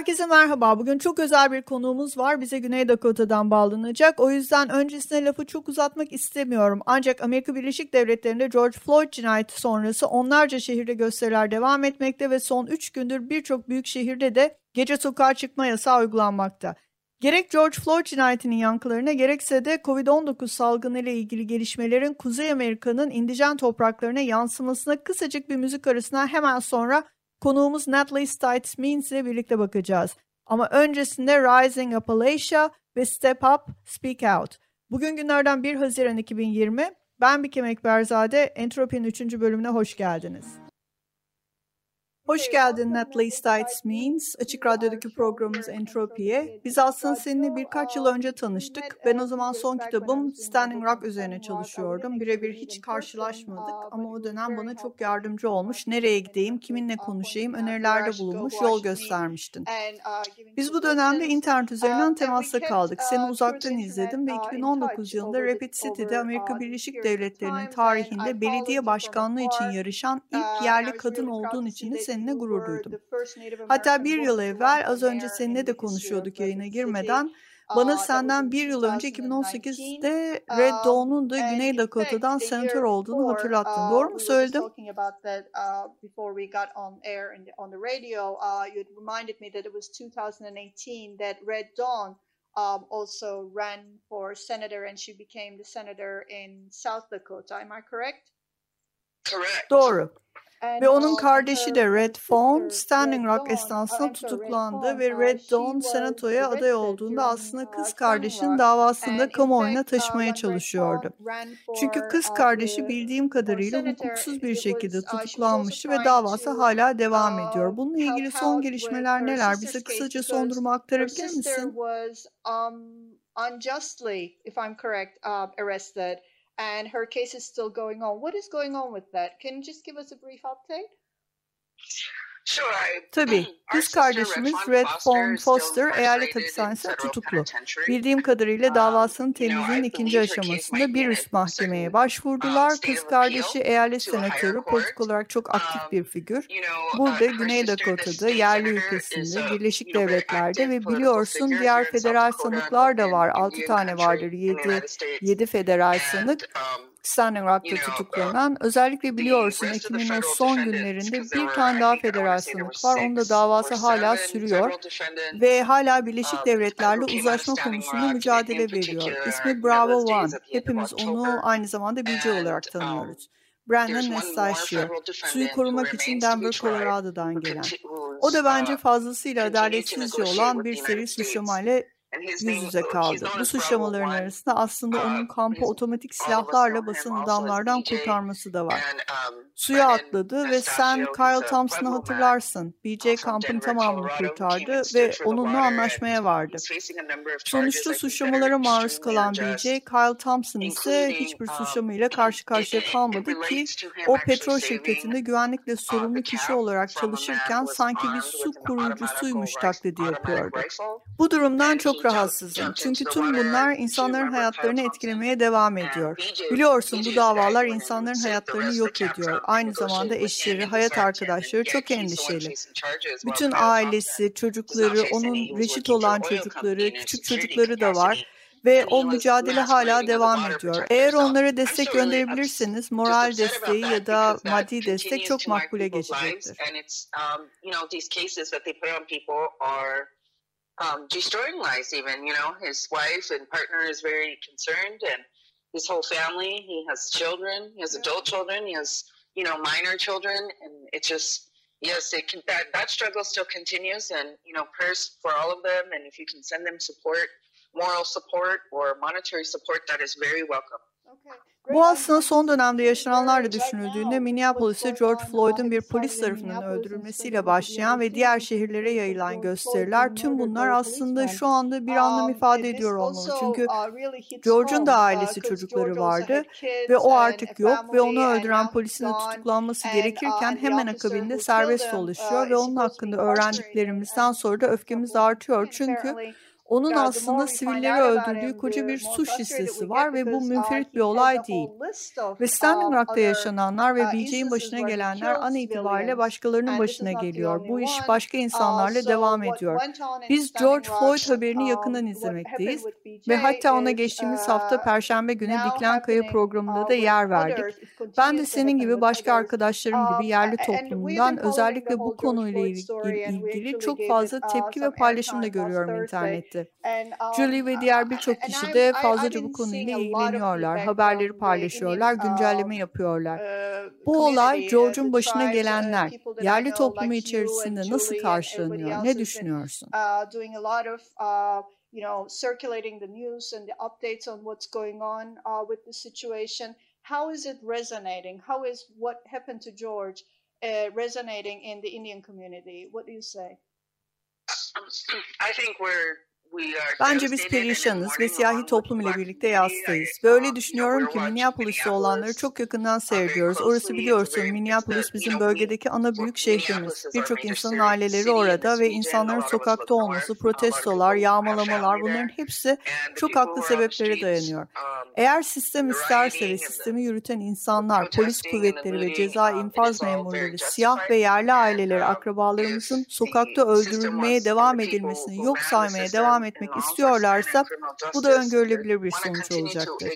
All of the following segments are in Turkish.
Herkese merhaba. Bugün çok özel bir konuğumuz var. Bize Güney Dakota'dan bağlanacak. O yüzden öncesine lafı çok uzatmak istemiyorum. Ancak Amerika Birleşik Devletleri'nde George Floyd cinayeti sonrası onlarca şehirde gösteriler devam etmekte ve son 3 gündür birçok büyük şehirde de gece sokağa çıkma yasağı uygulanmakta. Gerek George Floyd cinayetinin yankılarına gerekse de Covid-19 salgını ile ilgili gelişmelerin Kuzey Amerika'nın indijen topraklarına yansımasına kısacık bir müzik arasından hemen sonra Konuğumuz Natalie Stites Means ile birlikte bakacağız. Ama öncesinde Rising Appalachia ve Step Up, Speak Out. Bugün günlerden 1 Haziran 2020. Ben Bikem Ekberzade. Entropi'nin 3. bölümüne hoş geldiniz. Hoş geldin Natalie Stites Means. Açık Radyo'daki programımız Entropi'ye. Biz aslında seninle birkaç yıl önce tanıştık. Ben o zaman son kitabım Standing Rock üzerine çalışıyordum. Birebir hiç karşılaşmadık ama o dönem bana çok yardımcı olmuş. Nereye gideyim, kiminle konuşayım, önerilerde bulunmuş, yol göstermiştin. Biz bu dönemde internet üzerinden temasta kaldık. Seni uzaktan izledim ve 2019 yılında Rapid City'de Amerika Birleşik Devletleri'nin tarihinde belediye başkanlığı için yarışan ilk yerli kadın olduğun için de seni seninle gurur duydum. Hatta bir yıl evvel az önce seninle de konuşuyorduk yayına girmeden. Bana senden bir yıl önce 2018'de Red Dawn'un da Güney Dakota'dan senatör olduğunu hatırlattın. Doğru mu söyledim? um, also ran for senator and she became the senator in South Dakota. Am I correct? Correct. Doğru. Ve onun kardeşi de Red Fawn, Standing Rock esnasında tutuklandı ve Red Dawn senatoya aday olduğunda aslında kız kardeşinin davasında kamuoyuna taşımaya çalışıyordu. Çünkü kız kardeşi bildiğim kadarıyla hukuksuz bir şekilde tutuklanmıştı ve davası hala devam ediyor. Bununla ilgili son gelişmeler neler? Bize kısaca son durumu aktarabilir misin? unjustly, if I'm correct, uh, arrested. And her case is still going on. What is going on with that? Can you just give us a brief update? Tabii. Kız kardeşimiz Red Fawn Foster eyalet hapishanesinde tutuklu. Bildiğim kadarıyla davasının temizliğin ikinci aşamasında bir üst mahkemeye başvurdular. Kız kardeşi eyalet senatörü politik olarak çok aktif bir figür. Burada Güney Dakota'da, yerli ülkesinde, Birleşik Devletler'de ve biliyorsun diğer federal sanıklar da var. 6 tane vardır, 7, 7 federal sanık. Standing Rock'ta tutuklanan, özellikle biliyorsun Ekim'in o son günlerinde bir tane daha federasyonluk var. Onun da davası hala sürüyor ve hala Birleşik Devletler'le uzlaşma konusunda mücadele veriyor. İsmi Bravo One. Hepimiz onu aynı zamanda BJ olarak tanıyoruz. Brandon Nestaşio, suyu korumak için Denver, Colorado'dan gelen. O da bence fazlasıyla adaletsizce olan bir seri suçlamayla yüz yüze kaldı. Bu suçlamaların arasında aslında onun kampı otomatik silahlarla basan adamlardan kurtarması da var. Suya atladı ve sen Kyle Thompson'ı hatırlarsın. BJ kampın tamamını kurtardı ve onunla anlaşmaya vardı. Sonuçta suçlamalara maruz kalan BJ, Kyle Thompson ise hiçbir suçlamayla karşı karşıya kalmadı ki o petrol şirketinde güvenlikle sorumlu kişi olarak çalışırken sanki bir su koruyucusuymuş taklidi yapıyordu. Bu durumdan çok rahatsızım. Çünkü tüm bunlar insanların hayatlarını etkilemeye devam ediyor. Biliyorsun bu davalar insanların hayatlarını yok ediyor. Aynı zamanda eşleri, hayat arkadaşları çok endişeli. Bütün ailesi, çocukları, onun reşit olan çocukları, küçük çocukları da var ve o mücadele hala devam ediyor. Eğer onlara destek gönderebilirseniz moral desteği ya da maddi destek çok makbule geçecektir. Um, destroying lives even you know his wife and partner is very concerned and his whole family he has children he has adult children he has you know minor children and it just yes it can that that struggle still continues and you know prayers for all of them and if you can send them support moral support or monetary support that is very welcome. Okay, Bu aslında son dönemde yaşananlarla düşünüldüğünde Minneapolis'te George Floyd'un bir polis tarafından öldürülmesiyle başlayan ve diğer şehirlere yayılan gösteriler tüm bunlar aslında şu anda bir anlam um, ifade ediyor olmalı. Çünkü uh, George'un da uh, ailesi çocukları vardı ve o artık yok ve onu öldüren polisin de tutuklanması gerekirken hemen akabinde serbest dolaşıyor ve onun hakkında öğrendiklerimizden sonra da öfkemiz artıyor. Çünkü onun aslında sivilleri öldürdüğü koca bir suç listesi var ve bu uh, münferit bir olay değil. Ve Standing Rock'ta yaşananlar ve uh, BJ'in başına gelenler an itibariyle başkalarının başına geliyor. Bu iş başka uh, insanlarla devam ediyor. Biz George Floyd haberini yakından izlemekteyiz ve hatta ona geçtiğimiz hafta Perşembe günü Diklen Kaya programında da yer verdik. Ben de senin gibi başka arkadaşlarım gibi yerli toplumundan özellikle bu konuyla ilgili çok fazla tepki ve paylaşım da görüyorum internette etti. Um, Julie ve diğer birçok kişi de fazlaca bu konuyla ilgileniyorlar, haberleri paylaşıyorlar, uh, güncelleme yapıyorlar. Uh, bu olay George'un başına uh, gelenler, yerli toplumu içerisinde nasıl karşılanıyor, ne düşünüyorsun? you know, circulating the news and the updates on what's going on uh, with the situation. How is it resonating? How is what happened to George uh, resonating in the Indian community? What do you say? I think we're Bence biz perişanız ve siyahi toplum ile birlikte yastayız. Böyle düşünüyorum ki Minneapolis'te olanları çok yakından seyrediyoruz. Orası biliyorsun Minneapolis bizim bölgedeki ana büyük şehrimiz. Birçok insanın aileleri orada ve insanların sokakta olması, protestolar, yağmalamalar bunların hepsi çok haklı sebeplere dayanıyor. Eğer sistem isterse ve sistemi yürüten insanlar, polis kuvvetleri ve ceza infaz memurları, siyah ve yerli aileleri, akrabalarımızın sokakta öldürülmeye devam edilmesini yok saymaya devam devam etmek istiyorlarsa bu da öngörülebilir bir sonuç olacaktır.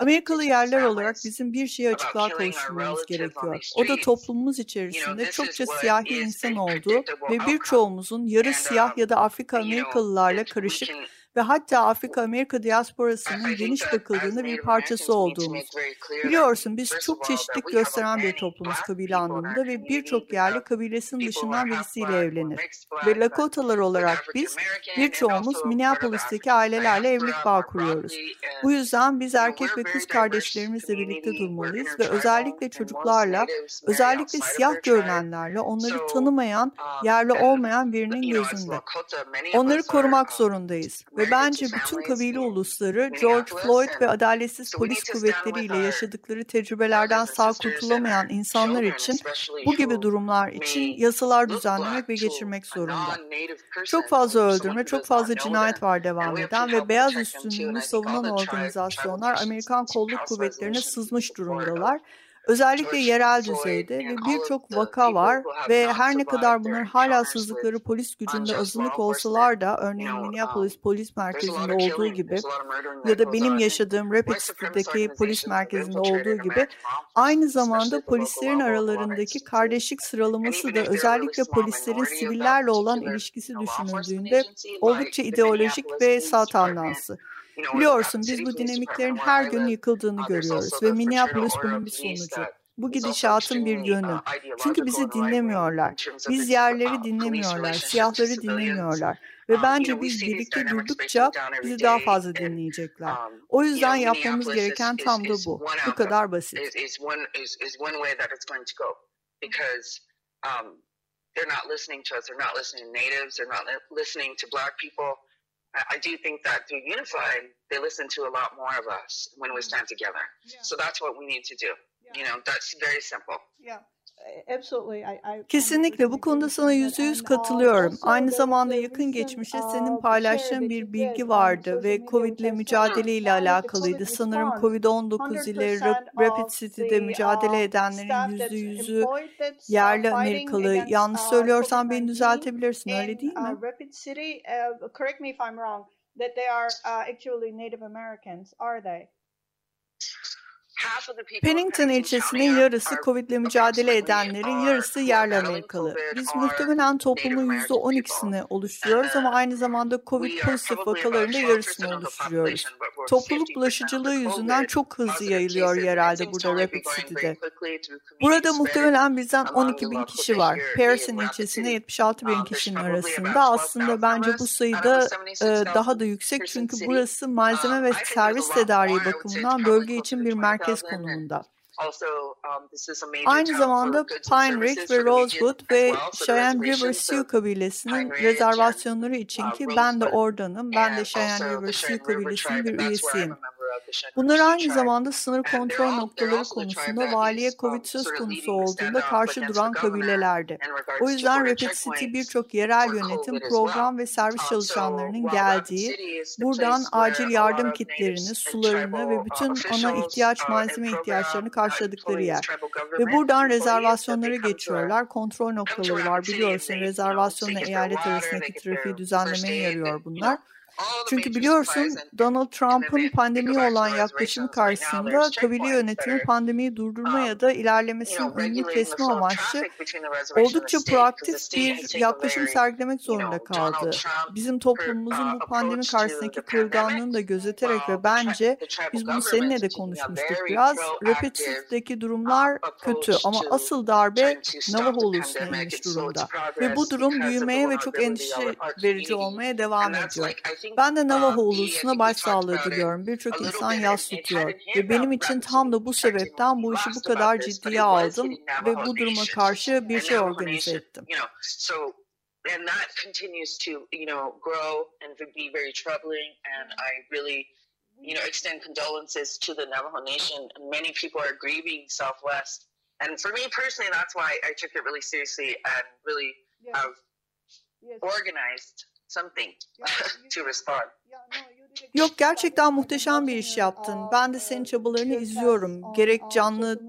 Amerikalı yerler olarak bizim bir şeyi açıklığa kavuşturmamız gerekiyor. O da toplumumuz içerisinde çokça siyahi insan olduğu ve birçoğumuzun yarı siyah ya da Afrika Amerikalılarla karışık ve hatta Afrika-Amerika diasporasının geniş bakıldığında bir parçası olduğumuz. Biliyorsun biz çok çeşitlilik gösteren bir toplumuz kabile anlamında ve birçok yerli kabilesinin dışından birisiyle evlenir. Ve Lakotalar olarak biz birçoğumuz Minneapolis'teki ailelerle evlilik bağ kuruyoruz. Bu yüzden biz erkek ve kız kardeşlerimizle birlikte durmalıyız ve özellikle çocuklarla, özellikle siyah görünenlerle onları tanımayan, yerli olmayan birinin gözünde. Onları korumak zorundayız ve bence bütün kabile ulusları George Floyd ve adaletsiz polis kuvvetleriyle yaşadıkları tecrübelerden sağ kurtulamayan insanlar için bu gibi durumlar için yasalar düzenlemek ve geçirmek zorunda. Çok fazla öldürme, çok fazla cinayet var devam eden ve beyaz üstünlüğünü savunan organizasyonlar Amerikan kolluk kuvvetlerine sızmış durumdalar Özellikle yerel düzeyde ve birçok vaka var ve her ne kadar bunlar hala sızdıkları polis gücünde azınlık olsalar da örneğin Minneapolis polis merkezinde olduğu gibi ya da benim yaşadığım Rapid City'deki polis merkezinde olduğu gibi aynı zamanda polislerin aralarındaki kardeşlik sıralaması da özellikle polislerin sivillerle olan ilişkisi düşünüldüğünde oldukça ideolojik ve sağ tandanslı. Biliyorsun biz bu dinamiklerin her gün yıkıldığını görüyoruz ve Minneapolis bunun bir sonucu. Bu gidişatın bir yönü. Çünkü bizi dinlemiyorlar. Biz yerleri dinlemiyorlar, siyahları dinlemiyorlar. Ve bence biz birlikte durdukça bizi daha fazla dinleyecekler. O yüzden yapmamız gereken tam da bu. Bu kadar basit. they're not listening to us. They're not listening to natives. They're not listening to black people. I do think that through Unified, they listen to a lot more of us when we mm-hmm. stand together. Yeah. So that's what we need to do. Yeah. You know, that's very simple. Yeah. Kesinlikle bu konuda sana yüzde yüz katılıyorum. Aynı zamanda yakın geçmişte senin paylaştığın bir bilgi vardı ve Covid ile mücadele ile alakalıydı. Sanırım Covid-19 ile Rapid City'de mücadele edenlerin yüzde yüzü yerli Amerikalı. Yanlış söylüyorsam beni düzeltebilirsin öyle değil mi? Rapid City, correct me if I'm wrong, that they are actually Native Americans, are they? Pennington ilçesinin yarısı Covid ile mücadele edenlerin yarısı yerli Amerikalı. Biz muhtemelen toplumun %12'sini oluşturuyoruz ama aynı zamanda Covid pozitif vakaların da yarısını oluşturuyoruz. Topluluk bulaşıcılığı yüzünden çok hızlı yayılıyor yerelde burada Rapid City'de. Burada muhtemelen bizden 12 bin kişi var. Pearson ilçesinde 76 bin kişinin arasında. Aslında bence bu sayıda e, daha da yüksek çünkü burası malzeme ve servis tedariği bakımından bölge için bir merkez konumunda. Um, Aynı zamanda Pine Ridge ve Rosewood ve Cheyenne River Sioux kabilesinin rezervasyonları için ki ben de oradanım. Ben de Cheyenne River Sioux kabilesinin bir üyesiyim. Bunlar aynı zamanda sınır kontrol noktaları konusunda valiye Covid söz konusu olduğunda karşı duran kabilelerdi. O yüzden Rapid City birçok yerel yönetim, program ve servis uh, çalışanlarının geldiği, buradan acil yardım kitlerini, sularını ve bütün ana ihtiyaç malzeme ihtiyaçlarını karşıladıkları yer. Ve buradan rezervasyonları geçiyorlar. Kontrol noktaları var biliyorsun. Rezervasyonla eyalet arasındaki trafiği düzenlemeye yarıyor bunlar. Çünkü biliyorsun Donald Trump'ın pandemiye olan yaklaşımı karşısında kabile yönetimi pandemiyi durdurma ya da ilerlemesinin önünü kesme amaçlı oldukça proaktif bir yaklaşım sergilemek zorunda kaldı. Bizim toplumumuzun bu pandemi karşısındaki kırılganlığını da gözeterek ve bence biz bunu seninle de konuşmuştuk biraz. Rapid City'deki durumlar kötü ama asıl darbe Navajo ulusuna inmiş durumda. Ve bu durum büyümeye ve çok endişe verici olmaya devam ediyor. Ben de Navajo ulusuna başsağlığı diliyorum. Birçok insan yas tutuyor. Ve benim için tam da bu sebepten bu işi bu kadar ciddiye aldım ve bu duruma karşı bir şey organize ettim. and that continues to you know grow and be very troubling and i really you know extend condolences to the navajo nation many people are grieving southwest and for me personally that's why i took it really seriously and really have organized. Yok gerçekten muhteşem bir iş yaptın. Ben de senin çabalarını izliyorum. Gerek canlı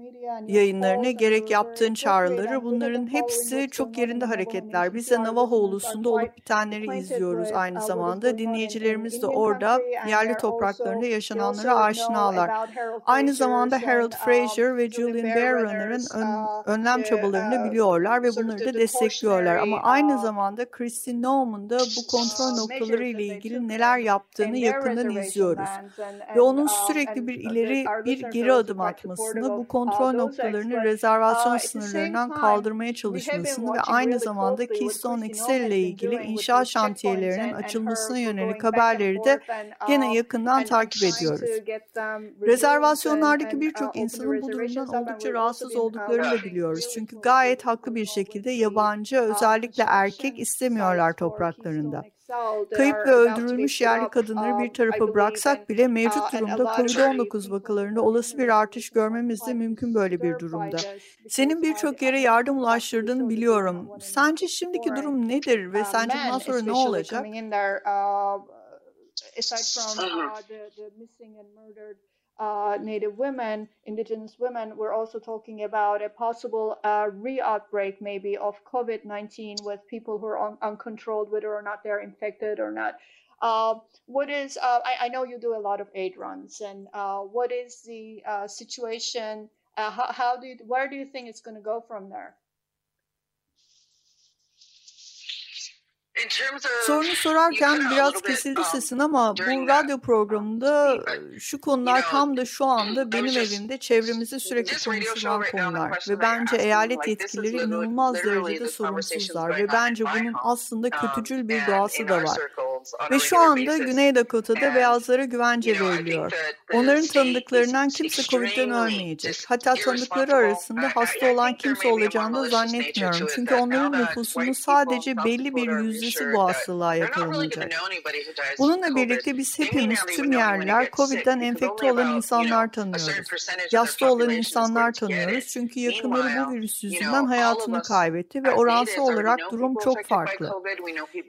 yayınlarını gerek yaptığın çağrıları bunların hepsi çok yerinde hareketler. Biz de Navajo ulusunda olup bitenleri izliyoruz aynı zamanda. Dinleyicilerimiz de orada yerli topraklarında yaşananlara aşinalar. Aynı zamanda Harold Fraser ve Julian Bearrunner'ın ön, önlem çabalarını biliyorlar ve bunları da destekliyorlar. Ama aynı zamanda Christine Noem'un da bu kontrol noktaları ile ilgili neler yaptığını yakından izliyoruz. Ve onun sürekli bir ileri bir geri adım atmasını, bu kontrol noktalarını rezervasyon uh, sınırlarından kaldırmaya çalışmasını ve aynı zamanda Keystone XL ile ilgili inşaat şantiyelerinin açılmasına yönelik haberleri de gene uh, yakından takip ediyoruz. Rezervasyonlardaki birçok insanın bu durumdan oldukça rahatsız olduklarını da biliyoruz. Çünkü gayet haklı bir şekilde yabancı uh, özellikle erkek istemiyorlar topraklarında. Kayıp ve öldürülmüş yerli kadınları bir tarafa bıraksak bile mevcut durumda COVID-19 vakalarında olası bir artış görmemiz de mümkün böyle bir durumda. Senin birçok yere yardım ulaştırdığını biliyorum. Sence şimdiki durum nedir ve sence bundan sonra ne olacak? uh, Native women, Indigenous women, we're also talking about a possible uh, re-outbreak maybe of COVID-19 with people who are un- uncontrolled, whether or not they're infected or not. Uh, what is, uh, I, I, know you do a lot of aid runs, and uh, what is the uh, situation? how, how do you, where do you think it's going to go from there? Sorunu sorarken biraz kesildi um, sesin ama bu radyo programında şu konular tam da şu anda benim evimde çevremizde sürekli konuşulan konular ve bence eyalet yetkilileri inanılmaz derecede sorumsuzlar ve bence bunun aslında um, kötücül bir doğası da var. Ve şu anda Güney Dakota'da beyazlara güvence veriliyor. Onların tanıdıklarından kimse COVID'den ölmeyecek. Hatta tanıdıkları arasında hasta olan kimse olacağını da zannetmiyorum. Çünkü onların nüfusunun sadece belli bir yüzdesi bu hastalığa yakalanacak. Bununla birlikte biz hepimiz tüm yerliler COVID'den enfekte olan insanlar tanıyoruz. Yasta olan insanlar tanıyoruz. Çünkü yakınları bu virüs yüzünden hayatını kaybetti ve oransal olarak durum çok farklı.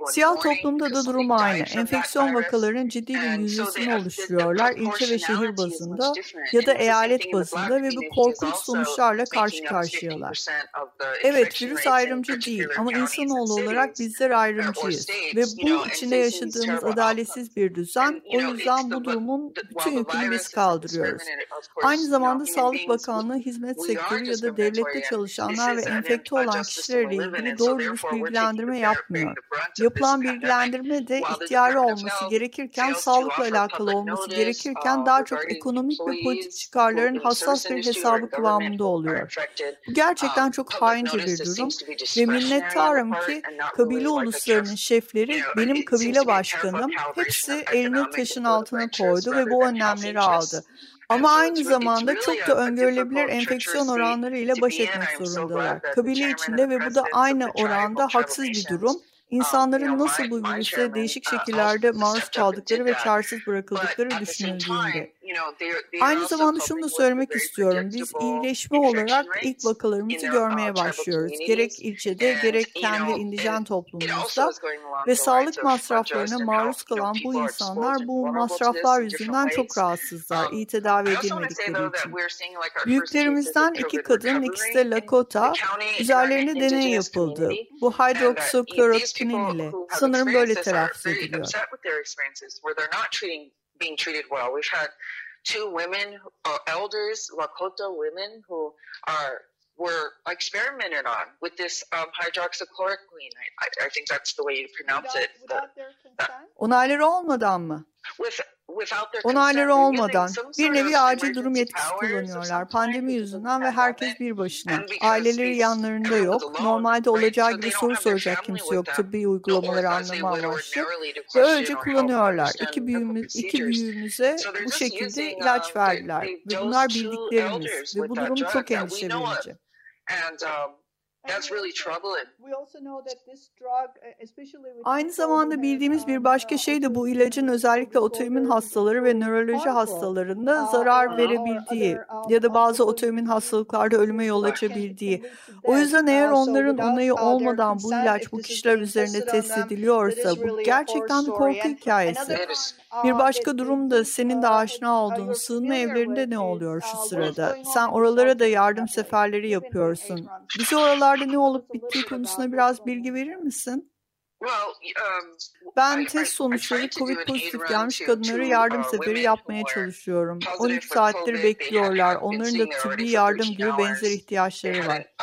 Siyah toplumda da durum aynı. Enfeksiyon vakalarının ciddi bir yüzdesini oluşturuyorlar ilçe ve şehir bazında ya da eyalet bazında ve bu korkunç sonuçlarla karşı karşıyalar. Evet, virüs ayrımcı değil ama insanoğlu olarak bizler ayrımcı yabancıyız ve bu içinde yaşadığımız adaletsiz bir düzen. O yüzden bu durumun bütün yükünü biz kaldırıyoruz. Aynı zamanda Sağlık Bakanlığı hizmet sektörü ya da devlette çalışanlar ve enfekte olan kişilerle ilgili doğru dürüst bilgilendirme yapmıyor. Yapılan bilgilendirme de ihtiyari olması gerekirken, sağlıkla alakalı olması gerekirken daha çok ekonomik ve politik çıkarların hassas bir hesabı kıvamında oluyor. Bu gerçekten çok haince bir durum ve minnettarım ki kabile uluslarının şefleri, benim kabile başkanım hepsi elini taşın altına koydu ve bu önlemleri aldı. Ama aynı zamanda çok da öngörülebilir enfeksiyon oranları ile baş etmek zorundalar. Kabile içinde ve bu da aynı oranda haksız bir durum. İnsanların nasıl bu virüse değişik şekillerde maruz kaldıkları ve çaresiz bırakıldıkları düşünüldüğünde. Aynı zamanda şunu da söylemek istiyorum. Biz iyileşme olarak ilk vakalarımızı görmeye başlıyoruz. Gerek ilçede gerek kendi indijen toplumumuzda ve sağlık masraflarına maruz kalan bu insanlar bu masraflar yüzünden çok rahatsızlar. iyi tedavi edilmedikleri için. Büyüklerimizden iki kadın, ikisi de Lakota, üzerlerine deney yapıldı. Bu hidroksikloroquinin ile. Sanırım böyle telaffuz ediliyor. Being treated well. We've had two women, uh, elders, Lakota women, who are were experimented on with this um, hydroxychloroquine. I, I, think that's the way you pronounce without, it. Without their consent? Onayları olmadan mı? With, Onayları olmadan bir nevi acil durum yetkisi kullanıyorlar pandemi yüzünden ve herkes bir başına. Aileleri yanlarında yok. Normalde olacağı gibi soru soracak kimse yok tıbbi uygulamaları anlama amaçlı. Ve öylece kullanıyorlar. İki, büyüğümüz, iki büyüğümüze bu şekilde ilaç verdiler. Ve bunlar bildiklerimiz. Ve bu durum çok endişe verici. That's really troubling. Aynı zamanda bildiğimiz bir başka şey de bu ilacın özellikle otoimmün hastaları ve nöroloji hastalarında zarar verebildiği ya da bazı otoimmün hastalıklarda ölüme yol açabildiği. O yüzden eğer onların onayı olmadan bu ilaç bu kişiler üzerinde test ediliyorsa bu gerçekten bir korku hikayesi. Bir başka durum da senin de aşina olduğun sığınma evlerinde ne oluyor şu sırada? Sen oralara da yardım seferleri yapıyorsun. Bize oralarda ne olup bittiği konusunda biraz bilgi verir misin? Ben test sonuçları COVID pozitif gelmiş kadınlara yardım seferi yapmaya çalışıyorum. 13 saattir bekliyorlar. Onların da tıbbi yardım gibi benzer ihtiyaçları var.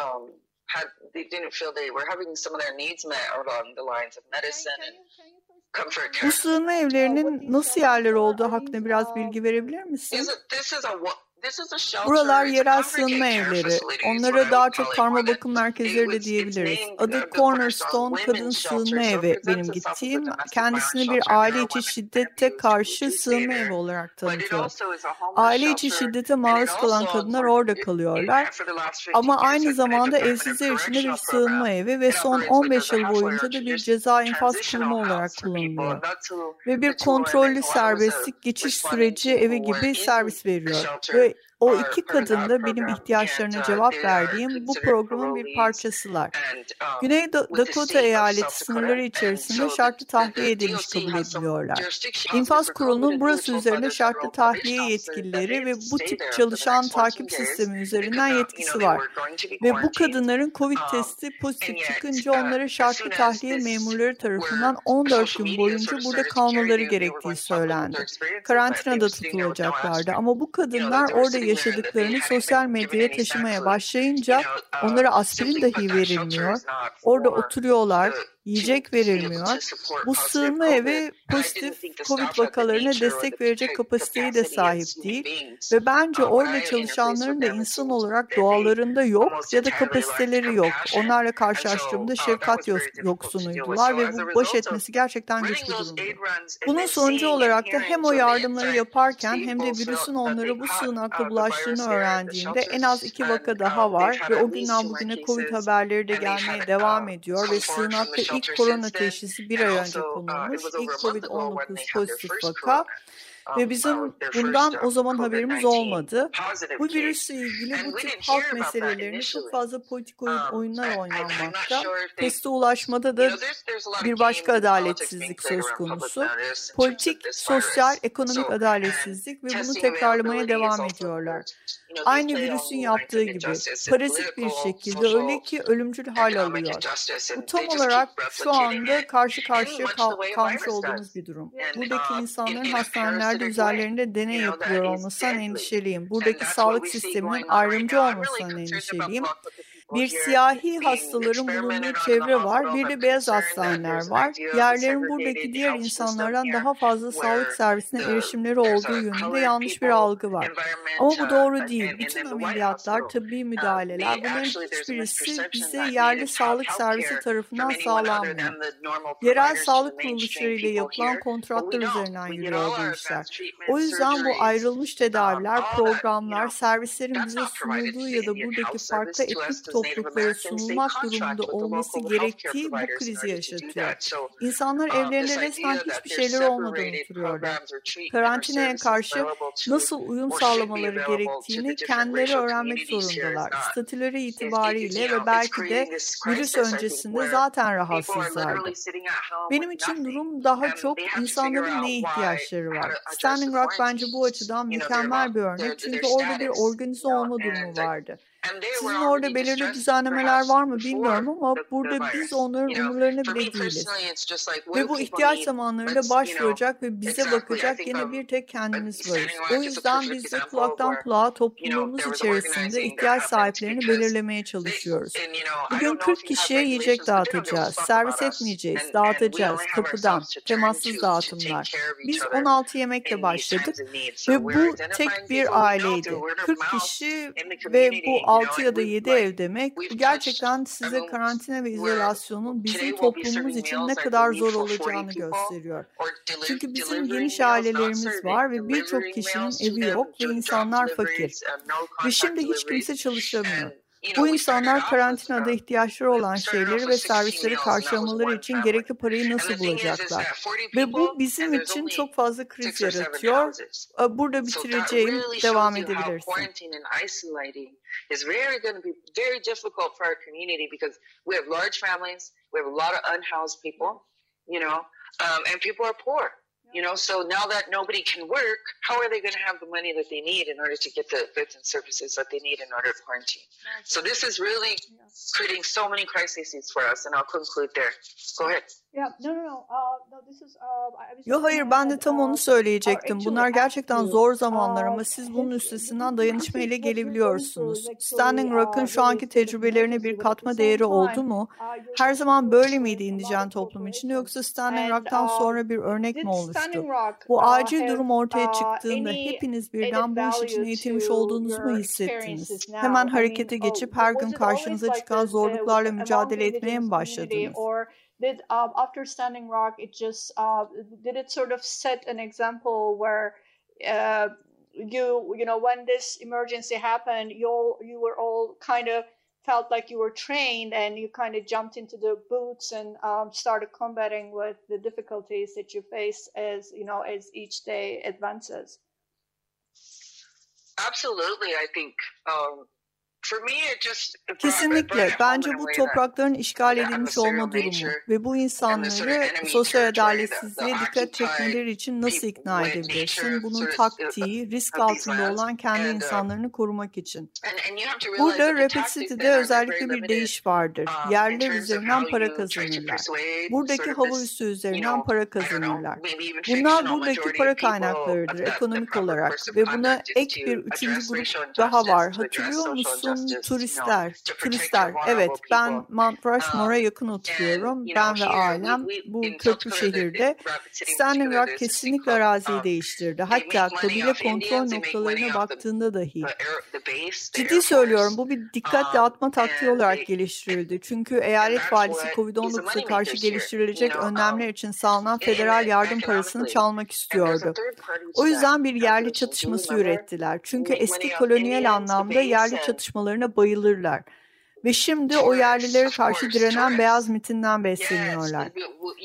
Bu sığınma evlerinin nasıl yerler olduğu hakkında biraz bilgi verebilir misin? Buralar yerel sığınma evleri. Onlara daha çok karma bakım merkezleri de diyebiliriz. Adı Cornerstone Kadın Sığınma Evi benim gittiğim. Kendisini bir aile içi şiddete karşı sığınma evi olarak tanıtıyor. Aile içi şiddete maruz kalan kadınlar orada kalıyorlar. Ama aynı zamanda evsizler için de bir sığınma evi ve son 15 yıl boyunca da bir ceza infaz kurumu olarak kullanılıyor. Ve bir kontrollü serbestlik geçiş süreci evi gibi servis veriyor. Ve it o iki kadın da benim ihtiyaçlarına cevap verdiğim bu programın bir parçasılar. Güney Dakota eyaleti sınırları içerisinde şartlı tahliye edilmiş kabul ediliyorlar. İnfaz kurulunun burası üzerinde şartlı tahliye yetkilileri ve bu tip çalışan takip sistemi üzerinden yetkisi var. Ve bu kadınların COVID testi pozitif çıkınca onlara şartlı tahliye memurları tarafından 14 gün boyunca burada kalmaları gerektiği söylendi. Karantinada tutulacaklardı ama bu kadınlar orada yaşadıklarını sosyal medyaya taşımaya başlayınca onlara aspirin dahi verilmiyor. Orada oturuyorlar, yiyecek verilmiyor. Bu sığınma evi pozitif COVID vakalarına destek verecek kapasiteye de sahip değil ve bence orada çalışanların da insan olarak doğalarında yok ya da kapasiteleri yok. Onlarla karşılaştığımda şefkat yoksunuydular ve bu baş etmesi gerçekten güç bir durumdu. Bunun sonucu olarak da hem o yardımları yaparken hem de virüsün onları bu sığınakla bulaştığını öğrendiğimde en az iki vaka daha var ve o günden bugüne COVID haberleri de gelmeye devam ediyor ve sığınakta ilk korona teşhisi bir ay önce konulmuş. İlk COVID-19 pozitif vaka ve bizim bundan o zaman haberimiz olmadı. Bu virüsle ilgili bu tip halk meselelerine çok fazla politik oyun, oyunlar oynanmakta. Teste ulaşmada da bir başka adaletsizlik söz konusu. Politik, sosyal, ekonomik adaletsizlik ve bunu tekrarlamaya devam ediyorlar. Aynı virüsün yaptığı gibi parazit bir şekilde öyle ki ölümcül hal alıyor. Bu tam olarak şu anda karşı karşıya kal kalmış olduğumuz bir durum. Buradaki insanların hastanelerde ülkelerde üzerlerinde deney yapılıyor olmasından endişeliyim. Buradaki sağlık sisteminin ayrımcı olmasından endişeliyim. Bir siyahi hastaların bulunduğu çevre var, bir de beyaz hastaneler var. Yerlerin buradaki diğer insanlardan daha fazla sağlık servisine erişimleri olduğu yönünde yanlış bir algı var. Ama bu doğru değil. Bütün ameliyatlar, tıbbi müdahaleler, bunların hiçbirisi bize yerli sağlık servisi tarafından sağlanmıyor. Yerel sağlık kuruluşları ile yapılan kontratlar üzerinden yürüyor bu işler. O yüzden bu ayrılmış tedaviler, programlar, servislerin bize sunulduğu ya da buradaki farklı etik topluluklara sunulmak durumunda olması gerektiği bu krizi yaşatıyor. İnsanlar evlerinde resmen hiçbir şeyler olmadan oturuyorlar. Karantinaya karşı nasıl uyum sağlamaları gerektiğini kendileri öğrenmek zorundalar. Statüleri itibariyle ve belki de virüs öncesinde zaten rahatsızlardı. Benim için durum daha çok insanların ne ihtiyaçları var. Standing Rock bence bu açıdan mükemmel bir örnek çünkü orada bir organize olma durumu vardı. Sizin orada belirli düzenlemeler var mı bilmiyorum ama burada biz onların umurlarına bile değiliz. Ve bu ihtiyaç zamanlarında başvuracak ve bize bakacak yine bir tek kendimiz varız. O yüzden biz de kulaktan kulağa toplumumuz içerisinde ihtiyaç sahiplerini belirlemeye çalışıyoruz. Bugün 40 kişiye yiyecek dağıtacağız, servis etmeyeceğiz, dağıtacağız kapıdan, temassız dağıtımlar. Biz 16 yemekle başladık ve bu tek bir aileydi. 40 kişi ve bu 6 ya da 7 ev demek. Bu gerçekten size karantina ve izolasyonun bizim toplumumuz için ne kadar zor olacağını gösteriyor. Çünkü bizim geniş ailelerimiz var ve birçok kişinin evi yok ve insanlar fakir. Ve şimdi hiç kimse çalışamıyor. Bu insanlar karantinada ihtiyaçları olan şeyleri ve servisleri karşılamaları için gerekli parayı nasıl bulacaklar? Ve bu bizim için çok fazla kriz yaratıyor. Burada bitireceğim, devam edebilirsin. You know, um, and people are poor. You know, so now that nobody can work, how are they going to have the money that they need in order to get the goods and services that they need in order to quarantine? So this is really creating so many crises for us, and I'll conclude there. Go ahead. Yo hayır ben de tam onu söyleyecektim. Bunlar gerçekten zor zamanlar ama siz bunun üstesinden dayanışma ile gelebiliyorsunuz. Standing Rock'ın şu anki tecrübelerine bir katma değeri oldu mu? Her zaman böyle miydi indijen toplum için yoksa Standing Rock'tan sonra bir örnek mi oluştu? Bu acil durum ortaya çıktığında hepiniz birden bu iş için eğitilmiş olduğunuzu mu hissettiniz? Hemen harekete geçip her gün karşınıza çıkan zorluklarla mücadele etmeye mi başladınız? did um, after Standing Rock it just uh, did it sort of set an example where uh, you you know when this emergency happened you all you were all kind of felt like you were trained and you kind of jumped into the boots and um, started combating with the difficulties that you face as you know as each day advances? Absolutely. I think um, Kesinlikle. Bence bu toprakların işgal edilmiş olma durumu ve bu insanları sosyal adaletsizliğe dikkat çekmeleri için nasıl ikna edebilirsin? Bunun taktiği risk altında olan kendi insanlarını korumak için. Burada Rapid City'de özellikle bir değiş vardır. Yerler üzerinden para kazanırlar. Buradaki hava üssü üzerinden para kazanırlar. Bunlar buradaki para kaynaklarıdır ekonomik olarak ve buna ek bir üçüncü grup daha var. Hatırlıyor musun? turistler, turistler. Evet, ben Mount Rushmore'a yakın oturuyorum. Ben ve ailem bu köprü şehirde Standing Rock kesinlikle araziyi değiştirdi. Hatta kabile kontrol noktalarına baktığında dahi. Ciddi söylüyorum, bu bir dikkat dağıtma taktiği olarak geliştirildi. Çünkü eyalet valisi COVID-19'a karşı geliştirilecek önlemler için sağlanan federal yardım parasını çalmak istiyordu. O yüzden bir yerli çatışması ürettiler. Çünkü eski koloniyel anlamda yerli çatışma çatışmalarına bayılırlar. Ve şimdi o yerlilere karşı direnen beyaz mitinden besleniyorlar.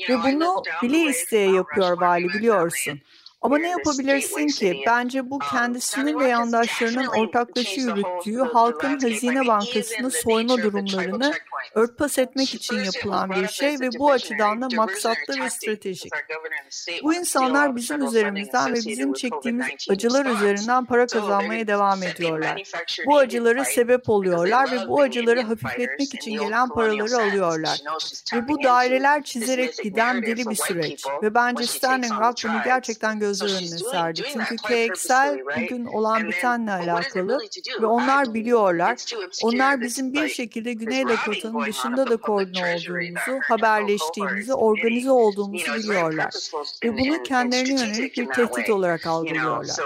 Ve bunu bile isteye yapıyor vali biliyorsun. Ama ne yapabilirsin ki? Bence bu um, kendisinin ve yandaşlarının ortaklaşa yürüttüğü halkın hazine bankasını soyma durumlarını örtbas etmek için yapılan bir şey ve bu açıdan da maksatlı ve stratejik. Bu insanlar bizim üzerimizden ve bizim çektiğimiz acılar üzerinden para kazanmaya devam ediyorlar. Bu acıları sebep oluyorlar ve bu acıları hafifletmek için gelen paraları alıyorlar. Ve bu daireler çizerek giden deli bir süreç. Ve bence Standing Rock bunu gerçekten gözler önüne serdi. Çünkü KXL bugün olan bitenle alakalı ve onlar biliyorlar. Onlar bizim bir şekilde Güney Dakota'nın dışında da koordine olduğumuzu, haberleştiğimizi, organize olduğumuzu biliyorlar. Ve bunu kendilerine yönelik bir tehdit olarak algılıyorlar.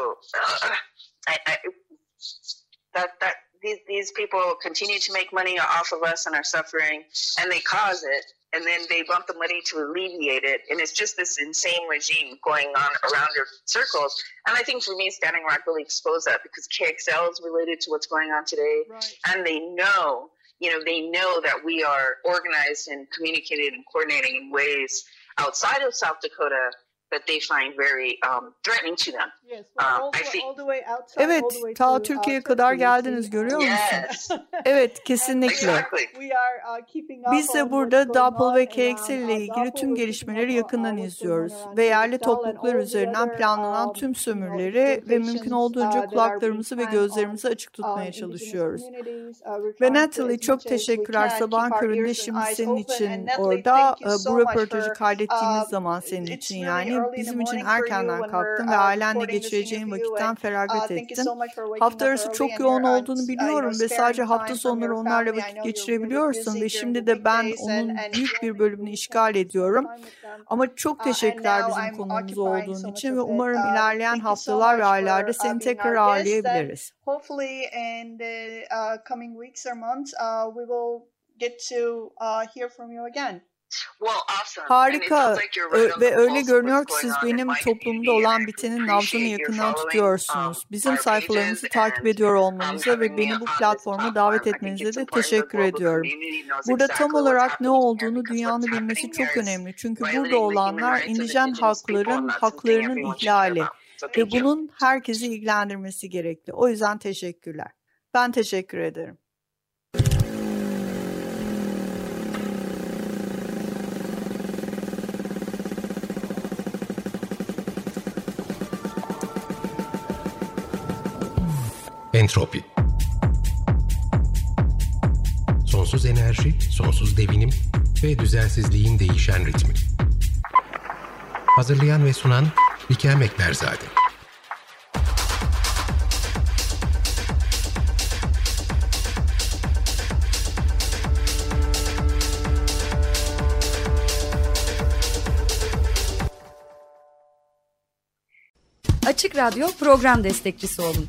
these people continue to make money off of us and our suffering, and they cause it, and then they want the money to alleviate it, and it's just this insane regime going on around your circles. And I think for me, Standing Rock really exposed that because KXL is related to what's going on today, right. and they know, you know, they know that we are organized and communicated and coordinating in ways outside of South Dakota that they find very um, threatening to them. Yes, well, uh, I think... Evet, ta uh, Türkiye'ye kadar geldiniz görüyor musun? Yes. evet, kesinlikle. Exactly. Uh, Biz de burada Doppel ve KXL ile ilgili tüm gelişmeleri yakından izliyoruz ve yerli topluluklar üzerinden planlanan um, tüm sömürüleri ve mümkün olduğunca kulaklarımızı ve gözlerimizi açık tutmaya çalışıyoruz. Ve Natalie çok teşekkürler sabahın köründe şimdi senin için orada bu röportajı kaydettiğimiz zaman senin için yani bizim için erkenden kalktın ve uh, ailenle geçireceğin vakitten uh, feragat ettin. Hafta arası çok yoğun olduğunu biliyorum ve sadece hafta sonları onlarla vakit geçirebiliyorsun ve şimdi de ben onun büyük bir bölümünü işgal ediyorum. Ama çok uh, teşekkürler bizim konumuz olduğun için ve umarım ilerleyen haftalar ve aylarda seni tekrar ağırlayabiliriz. Hopefully in the coming weeks or months we will get to hear from you again. Harika ve öyle görünüyor ki siz benim toplumda olan bitenin nabzını yakından tutuyorsunuz. Um, Bizim sayfalarımızı takip ediyor olmanıza ve beni bu platforma davet etmenize de teşekkür ediyorum. Burada tam olarak ne olduğunu dünyanın bilmesi çok önemli. Çünkü burada olanlar indijen halkların haklarının ihlali ve bunun herkesi ilgilendirmesi gerekli. O yüzden teşekkürler. Ben teşekkür ederim. Entropi Sonsuz enerji, sonsuz devinim ve düzensizliğin değişen ritmi. Hazırlayan ve sunan Bikem Ekberzade. Açık Radyo program destekçisi olun